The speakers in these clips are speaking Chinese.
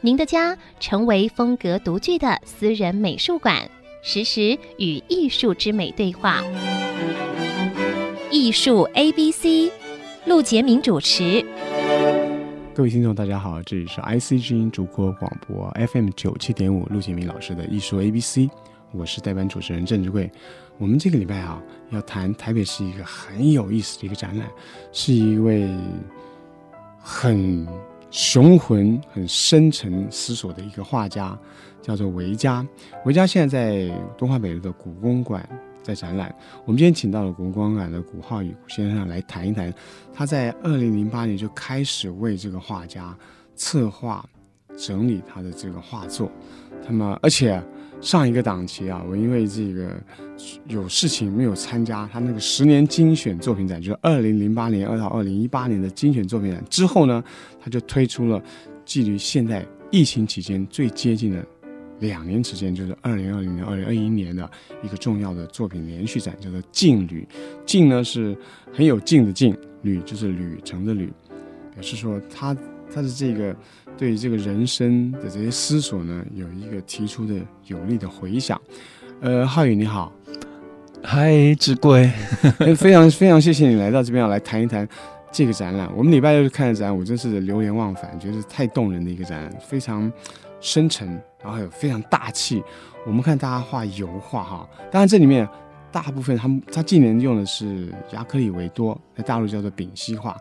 您的家成为风格独具的私人美术馆，实时与艺术之美对话。艺术 A B C，陆杰明主持。各位听众，大家好，这里是 IC 之音主播广播 FM 九七点五，陆杰明老师的艺术 A B C，我是代班主持人郑志贵。我们这个礼拜啊，要谈台北市一个很有意思的一个展览，是一位很。雄浑、很深沉思索的一个画家，叫做维嘉。维嘉现在在东华北路的古公馆在展览。我们今天请到了古公馆的古浩宇先生来谈一谈，他在二零零八年就开始为这个画家策划、整理他的这个画作。那么，而且。上一个档期啊，我因为这个有事情没有参加他那个十年精选作品展，就是二零零八年二到二零一八年的精选作品展之后呢，他就推出了距离现在疫情期间最接近的两年时间，就是二零二零年、二零二一年的一个重要的作品连续展，叫做“劲旅”。劲呢是很有劲的劲，旅就是旅程的旅，表示说他他的这个。对于这个人生的这些思索呢，有一个提出的有力的回响。呃，浩宇你好，嗨，志贵，非常非常谢谢你来到这边要来谈一谈这个展览。我们礼拜六去看的展览，我真是流连忘返，觉得太动人的一个展览，非常深沉，然后还有非常大气。我们看大家画油画哈，当然这里面大部分他们他近年用的是亚克力为多，在大陆叫做丙烯画，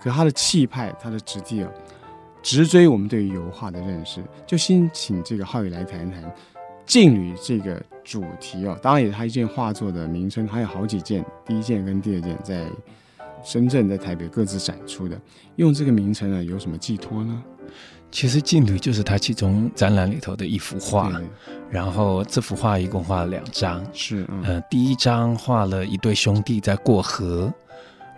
可是他的气派，他的质地啊。直追我们对于油画的认识，就先请这个浩宇来谈一谈“劲旅”这个主题哦。当然，也是他一件画作的名称，还有好几件，第一件跟第二件在深圳、在台北各自展出的。用这个名称呢，有什么寄托呢？其实“劲旅”就是他其中展览里头的一幅画。然后这幅画一共画了两张，是嗯、呃，第一张画了一对兄弟在过河，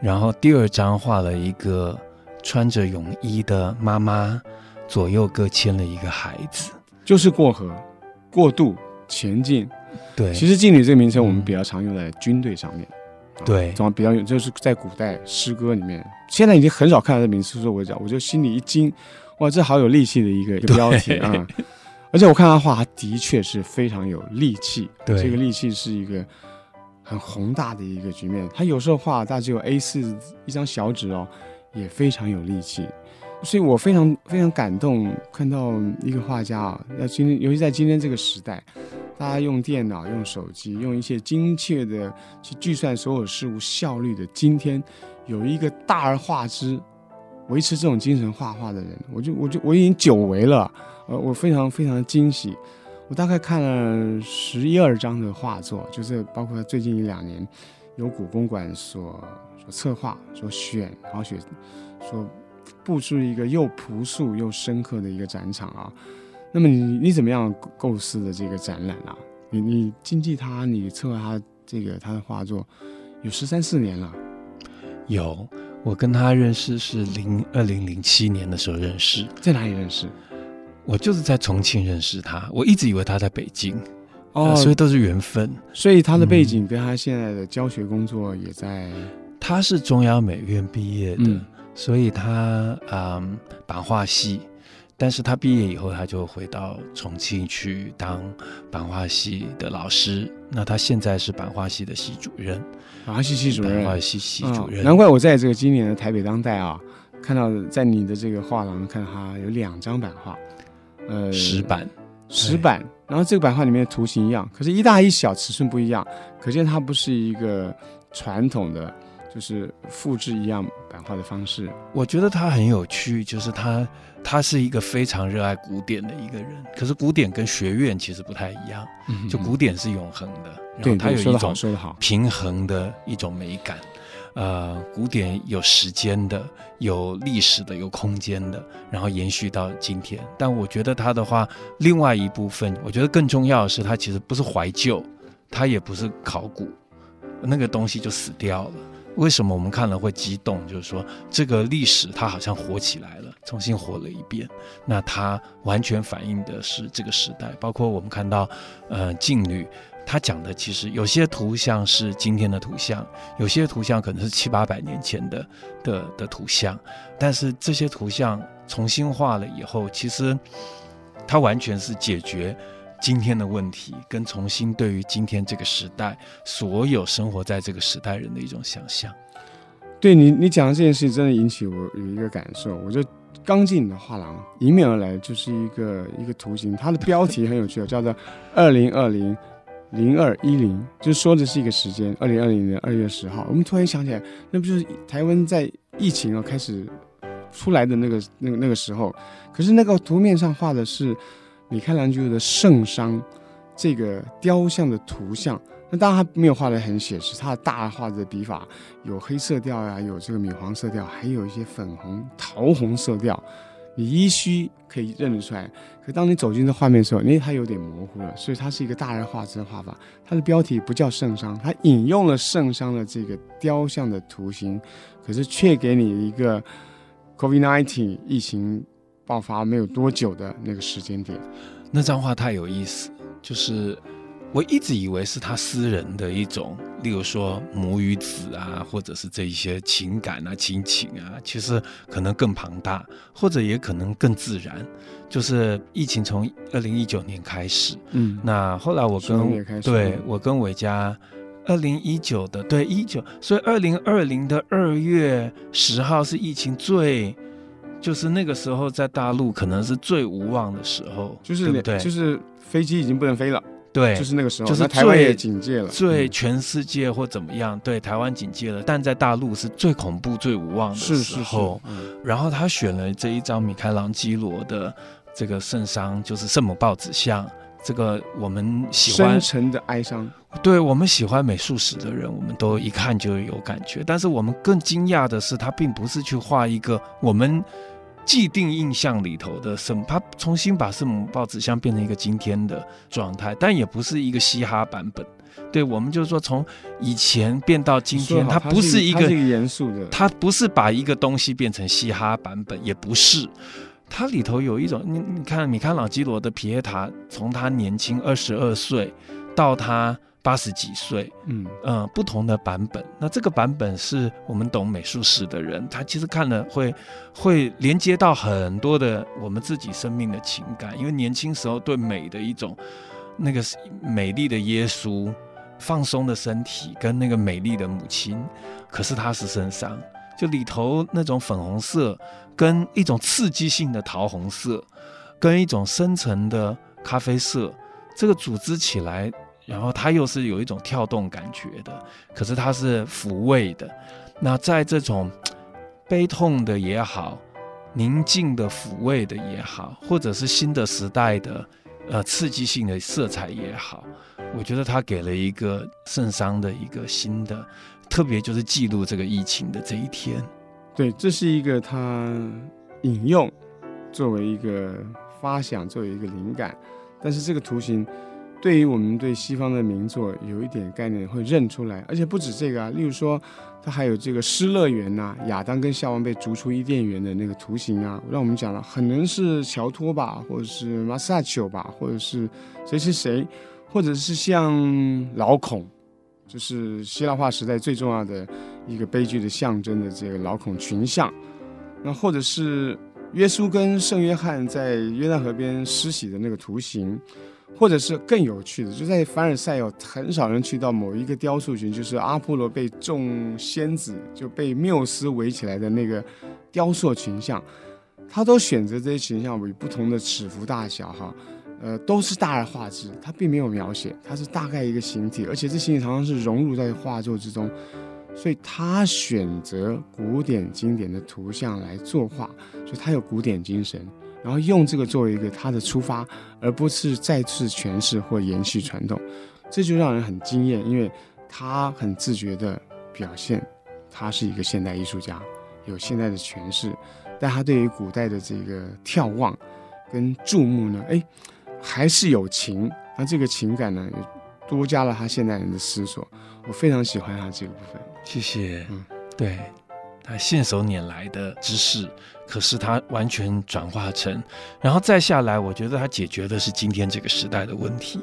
然后第二张画了一个。穿着泳衣的妈妈，左右各牵了一个孩子，就是过河、过渡、前进。对，其实“妓女”这个名称我们比较常用在军队上面。对，总比较用，就是在古代诗歌里面，现在已经很少看到这名字。说我讲，我就心里一惊，哇，这好有力气的一个，一个标题啊！而且我看他画，他的确是非常有力气。对，这个力气是一个很宏大的一个局面。他有时候画，大概只有 A 四一张小纸哦。也非常有力气，所以我非常非常感动，看到一个画家啊，在今天，尤其在今天这个时代，大家用电脑、用手机、用一些精确的去计算所有事物效率的今天，有一个大而化之，维持这种精神画画的人，我就我就我已经久违了，呃，我非常非常的惊喜。我大概看了十一二张的画作，就是包括最近一两年由古公馆所。所策划、说选，然后选，说布置一个又朴素又深刻的一个展场啊。那么你你怎么样构思的这个展览啊？你你经济他，你策划他这个他的画作，有十三四年了。有，我跟他认识是零二零零七年的时候认识。在哪里认识？我就是在重庆认识他，我一直以为他在北京。哦、呃，所以都是缘分。所以他的背景跟他现在的教学工作也在。他是中央美院毕业的，嗯、所以他嗯版画系，但是他毕业以后他就回到重庆去当版画系的老师。那他现在是版画系的系主任，版画系系主任，版画系系主任。哦。难怪我在这个今年的台北当代啊，看到在你的这个画廊看到他有两张版画，呃，石板，石板。然后这个版画里面的图形一样，可是一大一小，尺寸不一样，可见它不是一个传统的。就是复制一样版画的方式，我觉得他很有趣。就是他，他是一个非常热爱古典的一个人。可是古典跟学院其实不太一样，嗯、就古典是永恒的，然后它有一种平衡的一种美感。呃古典有时间的、有历史的、有空间的，然后延续到今天。但我觉得他的话，另外一部分，我觉得更重要的是，他其实不是怀旧，他也不是考古，那个东西就死掉了。为什么我们看了会激动？就是说，这个历史它好像活起来了，重新活了一遍。那它完全反映的是这个时代，包括我们看到，呃，镜女，他讲的其实有些图像是今天的图像，有些图像可能是七八百年前的的的图像，但是这些图像重新画了以后，其实它完全是解决。今天的问题，跟重新对于今天这个时代所有生活在这个时代人的一种想象。对你，你讲的这件事真的引起我有一个感受。我就刚进你的画廊，迎面而来就是一个一个图形，它的标题很有趣，叫做“二零二零零二一零”，就说的是一个时间，二零二零年二月十号。我们突然想起来，那不就是台湾在疫情啊开始出来的那个那个那个时候？可是那个图面上画的是。米开朗基罗的圣殤这个雕像的图像，那当然他没有画得很写实，他的大画的笔法有黑色调呀，有这个米黄色调，还有一些粉红、桃红色调，你依稀可以认得出来。可当你走进这画面的时候，因为它有点模糊了，所以它是一个大而化之的画法。它的标题不叫圣殤，它引用了圣殤的这个雕像的图形，可是却给你一个 COVID-19 疫情。爆发没有多久的那个时间点，那张画太有意思。就是我一直以为是他私人的一种，例如说母与子啊，或者是这一些情感啊、亲情啊，其实可能更庞大，或者也可能更自然。就是疫情从二零一九年开始，嗯，那后来我跟对我跟伟嘉，二零一九的对一九，所以二零二零的二月十号是疫情最。就是那个时候，在大陆可能是最无望的时候，就是对对？就是飞机已经不能飞了，对，就是那个时候，就是台湾也警戒了，最全世界或怎么样，对，台湾警戒了，但在大陆是最恐怖、最无望的时候。是是是。然后他选了这一张米开朗基罗的这个圣殤，就是圣母抱子像。这个我们喜欢深沉的哀伤，对我们喜欢美术史的人，我们都一看就有感觉。但是我们更惊讶的是，他并不是去画一个我们既定印象里头的圣，他重新把圣母抱纸箱变成一个今天的状态，但也不是一个嘻哈版本。对，我们就是说，从以前变到今天，它不是一个严肃的，它不是把一个东西变成嘻哈版本，也不是。它里头有一种，你你看米开朗基罗的皮耶塔，从他年轻二十二岁到他八十几岁，嗯不同的版本。那这个版本是我们懂美术史的人，他其实看了会会连接到很多的我们自己生命的情感，因为年轻时候对美的一种那个美丽的耶稣、放松的身体跟那个美丽的母亲，可是他是身上，就里头那种粉红色。跟一种刺激性的桃红色，跟一种深沉的咖啡色，这个组织起来，然后它又是有一种跳动感觉的，可是它是抚慰的。那在这种悲痛的也好，宁静的抚慰的也好，或者是新的时代的呃刺激性的色彩也好，我觉得它给了一个圣殤的一个新的，特别就是记录这个疫情的这一天。对，这是一个他引用作为一个发想，作为一个灵感。但是这个图形对于我们对西方的名作有一点概念会认出来，而且不止这个啊，例如说它还有这个失乐园呐，亚当跟夏娃被逐出伊甸园的那个图形啊，让我们讲了，可能是乔托吧，或者是马萨丘吧，或者是谁谁谁，或者是像老孔。就是希腊化时代最重要的一个悲剧的象征的这个老孔群像，那或者是耶稣跟圣约翰在约旦河边施洗的那个图形，或者是更有趣的，就在凡尔赛有很少人去到某一个雕塑群，就是阿波罗被众仙子就被缪斯围起来的那个雕塑群像，他都选择这些群像为不同的尺幅大小哈。呃，都是大而化之，他并没有描写，他是大概一个形体，而且这形体常常是融入在画作之中，所以他选择古典经典的图像来作画，所以他有古典精神，然后用这个作为一个他的出发，而不是再次诠释或延续传统，这就让人很惊艳，因为他很自觉的表现他是一个现代艺术家，有现代的诠释，但他对于古代的这个眺望跟注目呢，哎，还是有情。那这个情感呢，也多加了他现代人的思索。我非常喜欢他这个部分。谢谢。嗯，对，他信手拈来的知识，可是他完全转化成，然后再下来，我觉得他解决的是今天这个时代的问题。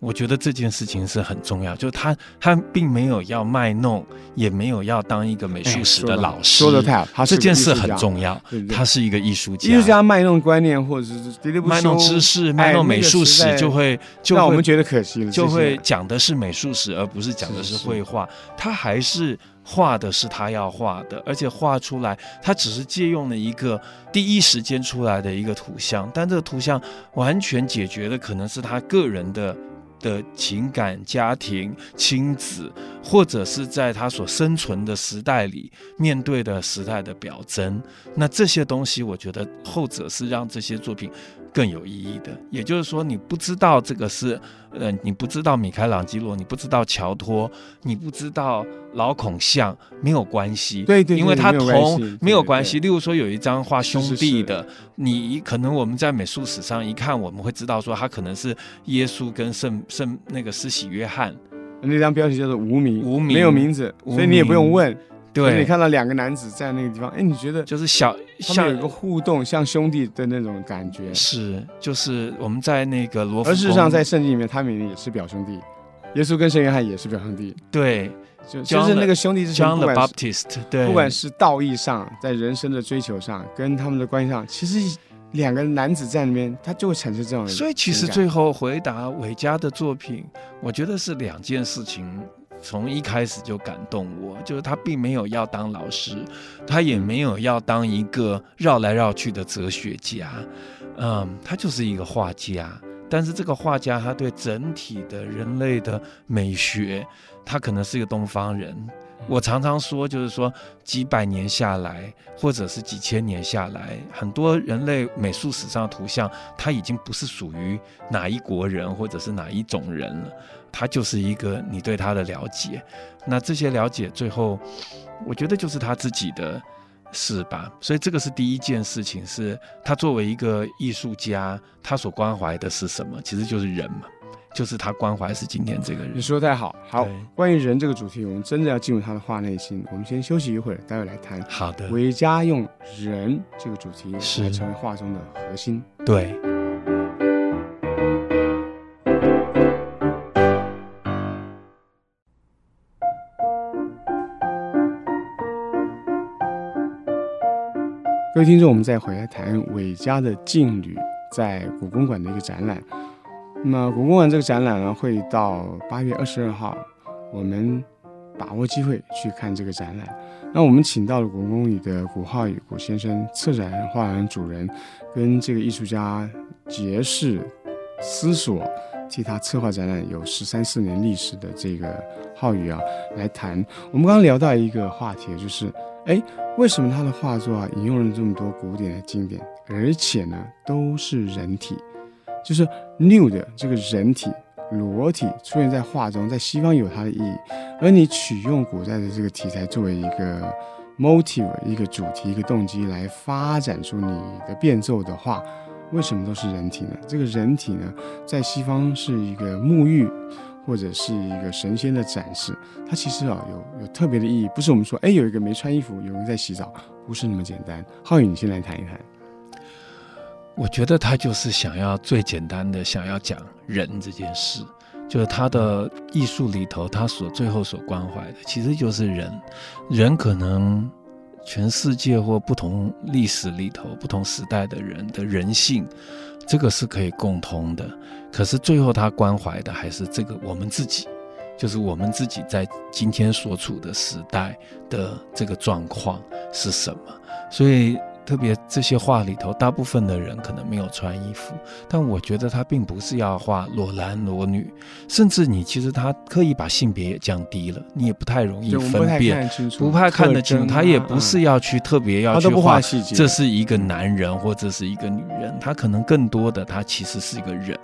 我觉得这件事情是很重要，就是他他并没有要卖弄，也没有要当一个美术史的老师。说的太好，他这件事很重要。他是一个艺术家，艺术家卖弄观念或者是卖弄知识，卖弄美术史就会就让我们觉得可惜了，就会讲的是美术史，而不是讲的是绘画。他还是画的是他要画的，而且画出来，他只是借用了一个第一时间出来的一个图像，但这个图像完全解决的可能是他个人的。的情感、家庭、亲子，或者是在他所生存的时代里面对的时代的表征，那这些东西，我觉得后者是让这些作品更有意义的。也就是说，你不知道这个是。呃，你不知道米开朗基罗，你不知道乔托，你不知道老孔像，没有关系。对对，因为他同没有，关系。例如说，有一张画兄弟的，你可能我们在美术史上一看，我们会知道说他可能是耶稣跟圣圣那个施洗约翰。那张标题叫做无名，无名，没有名字，所以你也不用问。对，你看到两个男子在那个地方，哎，你觉得就是小像有一个互动，像兄弟的那种感觉。是，就是我们在那个罗而事实上在圣经里面，他们也是表兄弟，耶稣跟圣约翰也是表兄弟。对，就就是那个兄弟之情，不管是对，不管是道义上，在人生的追求上，跟他们的关系上，其实两个男子在里面，他就会产生这种。所以其实最后回答韦家的作品，我觉得是两件事情。从一开始就感动我，就是他并没有要当老师，他也没有要当一个绕来绕去的哲学家，嗯，他就是一个画家。但是这个画家，他对整体的人类的美学，他可能是一个东方人。我常常说，就是说几百年下来，或者是几千年下来，很多人类美术史上的图像，它已经不是属于哪一国人或者是哪一种人了。它就是一个你对他的了解，那这些了解最后，我觉得就是他自己的事吧。所以这个是第一件事情，是他作为一个艺术家，他所关怀的是什么？其实就是人嘛，就是他关怀是今天这个人。你说的太好，好。关于人这个主题，我们真的要进入他的画内心。我们先休息一会儿，待会来谈。好的。韦嘉用人这个主题来成为画中的核心。对。各位听众，我们再回来谈韦家的《静旅》在古公馆的一个展览。那么，故宫馆这个展览呢，会到八月二十二号，我们把握机会去看这个展览。那我们请到了故宫里的古浩宇古先生，策展人、画廊主人，跟这个艺术家结识、思索，替他策划展览有十三四年历史的这个浩宇啊，来谈。我们刚刚聊到一个话题，就是。哎，为什么他的画作啊引用了这么多古典的经典，而且呢都是人体，就是 nude 这个人体裸体出现在画中，在西方有它的意义，而你取用古代的这个题材作为一个 motive 一个主题一个动机来发展出你的变奏的话，为什么都是人体呢？这个人体呢，在西方是一个沐浴。或者是一个神仙的展示，它其实啊有有特别的意义，不是我们说哎有一个没穿衣服，有人在洗澡，不是那么简单。浩宇，你先来谈一谈。我觉得他就是想要最简单的，想要讲人这件事，就是他的艺术里头，他所最后所关怀的，其实就是人。人可能全世界或不同历史里头、不同时代的人的人性。这个是可以共通的，可是最后他关怀的还是这个我们自己，就是我们自己在今天所处的时代的这个状况是什么，所以。特别这些画里头，大部分的人可能没有穿衣服，但我觉得他并不是要画裸男裸女，甚至你其实他刻意把性别也降低了，你也不太容易分辨，不怕看得清楚。他也不是要去特别要去画这是一个男人或者是一个女人，他可能更多的他其实是一个人，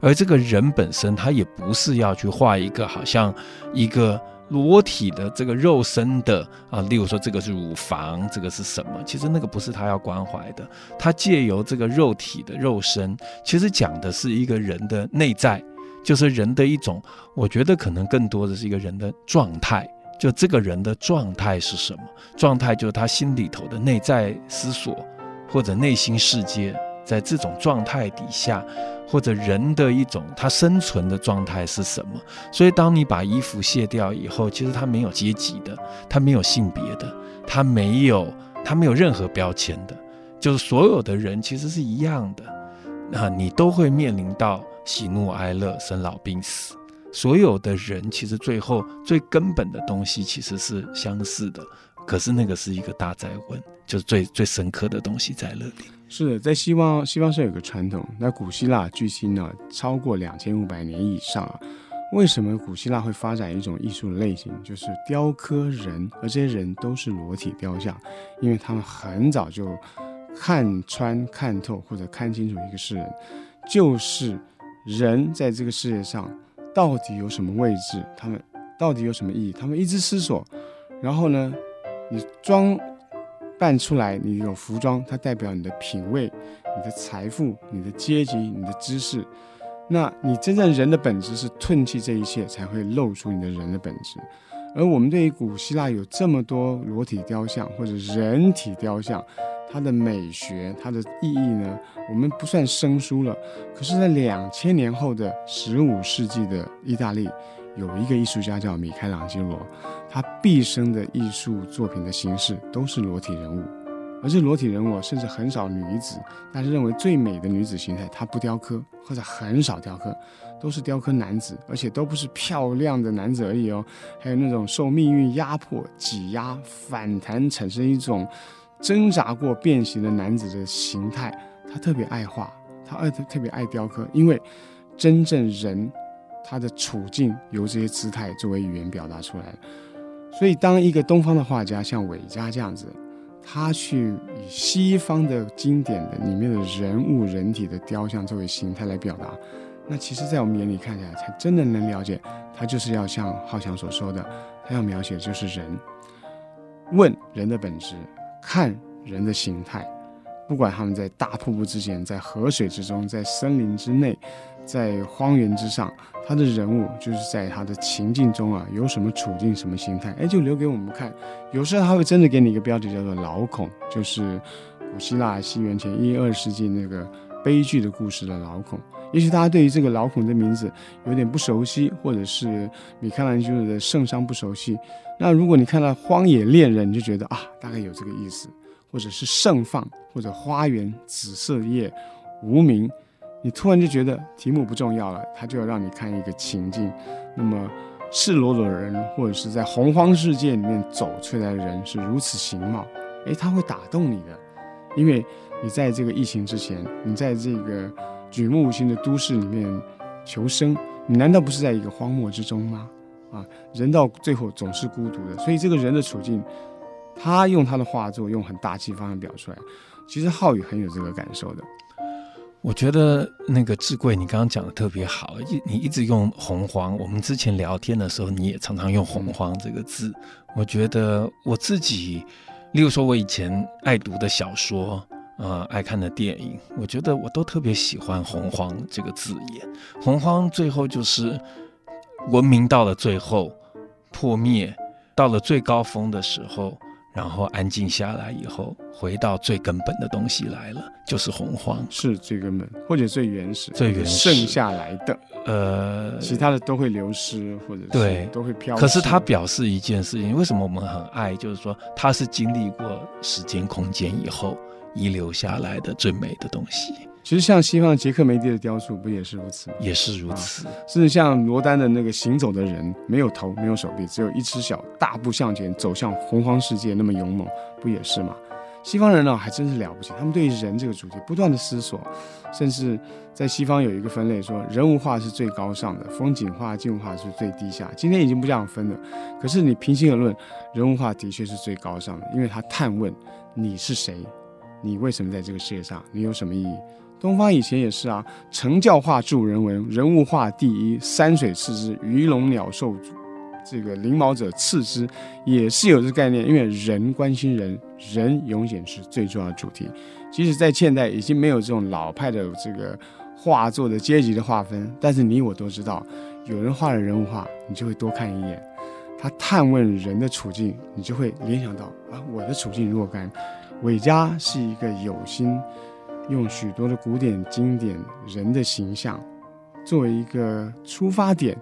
而这个人本身他也不是要去画一个好像一个。裸体的这个肉身的啊，例如说这个是乳房，这个是什么？其实那个不是他要关怀的。他借由这个肉体的肉身，其实讲的是一个人的内在，就是人的一种，我觉得可能更多的是一个人的状态。就这个人的状态是什么？状态就是他心里头的内在思索，或者内心世界，在这种状态底下。或者人的一种他生存的状态是什么？所以当你把衣服卸掉以后，其实他没有阶级的，他没有性别的，他没有他没有任何标签的，就是所有的人其实是一样的。那你都会面临到喜怒哀乐、生老病死，所有的人其实最后最根本的东西其实是相似的。可是那个是一个大灾问，就是最最深刻的东西在那里。是的，在西方，西方是有个传统，那古希腊距今呢超过两千五百年以上啊。为什么古希腊会发展一种艺术类型，就是雕刻人，而这些人都是裸体雕像，因为他们很早就看穿、看透或者看清楚一个世人，就是人在这个世界上到底有什么位置，他们到底有什么意义，他们一直思索，然后呢，你装。扮出来，你有服装，它代表你的品味、你的财富、你的阶级、你的知识。那你真正人的本质是褪去这一切，才会露出你的人的本质。而我们对于古希腊有这么多裸体雕像或者人体雕像，它的美学、它的意义呢？我们不算生疏了。可是，在两千年后的十五世纪的意大利，有一个艺术家叫米开朗基罗。他毕生的艺术作品的形式都是裸体人物，而这裸体人物甚至很少女子，但是认为最美的女子形态，他不雕刻或者很少雕刻，都是雕刻男子，而且都不是漂亮的男子而已哦，还有那种受命运压迫、挤压、反弹，产生一种挣扎过变形的男子的形态。他特别爱画，他爱特特别爱雕刻，因为真正人他的处境由这些姿态作为语言表达出来。所以，当一个东方的画家像韦家这样子，他去以西方的经典的里面的人物人体的雕像作为形态来表达，那其实，在我们眼里看起来，才真的能了解，他就是要像浩翔所说的，他要描写就是人，问人的本质，看人的形态，不管他们在大瀑布之前，在河水之中，在森林之内。在荒原之上，他的人物就是在他的情境中啊，有什么处境、什么心态，哎，就留给我们看。有时候他会真的给你一个标题，叫做“老孔”，就是古希腊西元前一二世纪那个悲剧的故事的老孔。也许大家对于这个老孔的名字有点不熟悉，或者是米开朗基罗的圣殤不熟悉。那如果你看到《荒野恋人》，你就觉得啊，大概有这个意思，或者是盛放，或者花园、紫色夜、无名。你突然就觉得题目不重要了，他就要让你看一个情境。那么赤裸裸的人，或者是在洪荒世界里面走出来的人是如此形貌，诶，他会打动你的，因为你在这个疫情之前，你在这个举目无亲的都市里面求生，你难道不是在一个荒漠之中吗？啊，人到最后总是孤独的，所以这个人的处境，他用他的画作用很大气方式表出来。其实浩宇很有这个感受的。我觉得那个志贵，你刚刚讲的特别好，一你一直用洪荒，我们之前聊天的时候，你也常常用洪荒这个字。我觉得我自己，例如说，我以前爱读的小说，呃，爱看的电影，我觉得我都特别喜欢洪荒这个字眼。洪荒最后就是文明到了最后破灭，到了最高峰的时候。然后安静下来以后，回到最根本的东西来了，就是洪荒，是最根本或者最原始、最原始剩下来的。呃，其他的都会流失，或者是对都会飘。可是它表示一件事情，为什么我们很爱？就是说，它是经历过时间、空间以后遗留下来的最美的东西。其实像西方的杰克梅蒂的雕塑，不也是如此吗？也是如此。啊、甚至像罗丹的那个行走的人，没有头，没有手臂，只有一只脚，大步向前走向洪荒世界，那么勇猛，不也是吗？西方人呢，还真是了不起，他们对于人这个主题不断的思索，甚至在西方有一个分类说，人物画是最高尚的，风景画、静物画是最低下。今天已经不这样分了，可是你平心而论，人物画的确是最高尚的，因为他探问你是谁，你为什么在这个世界上，你有什么意义。东方以前也是啊，成教化助人文，人物画第一，山水次之，鱼龙鸟兽这个灵毛者次之，也是有这个概念。因为人关心人，人永远是最重要的主题。即使在现代，已经没有这种老派的这个画作的阶级的划分，但是你我都知道，有人画了人物画，你就会多看一眼。他探问人的处境，你就会联想到啊，我的处境若干。韦家是一个有心用许多的古典经典人的形象作为一个出发点，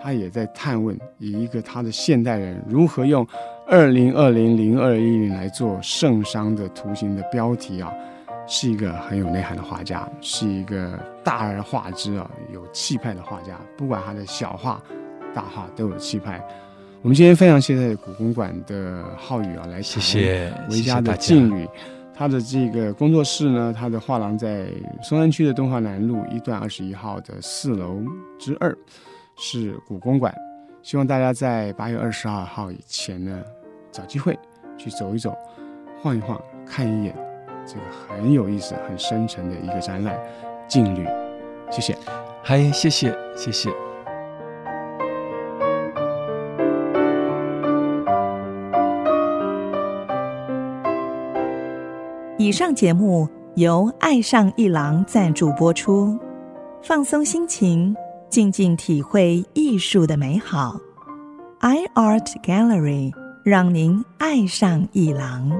他也在探问以一个他的现代人如何用二零二零零二一零来做圣商的图形的标题啊，是一个很有内涵的画家，是一个大而化之啊，有气派的画家。不管他的小画、大画都有气派。我们今天非常谢谢古公馆的浩宇啊，来谢谢维嘉的静语。他的这个工作室呢，他的画廊在松山区的敦化南路一段二十一号的四楼之二，是古公馆。希望大家在八月二十二号以前呢，找机会去走一走、晃一晃、看一眼这个很有意思、很深沉的一个展览《静旅》。谢谢，嗨，谢谢，谢谢。以上节目由爱上一郎赞助播出，放松心情，静静体会艺术的美好。iArt Gallery 让您爱上一郎。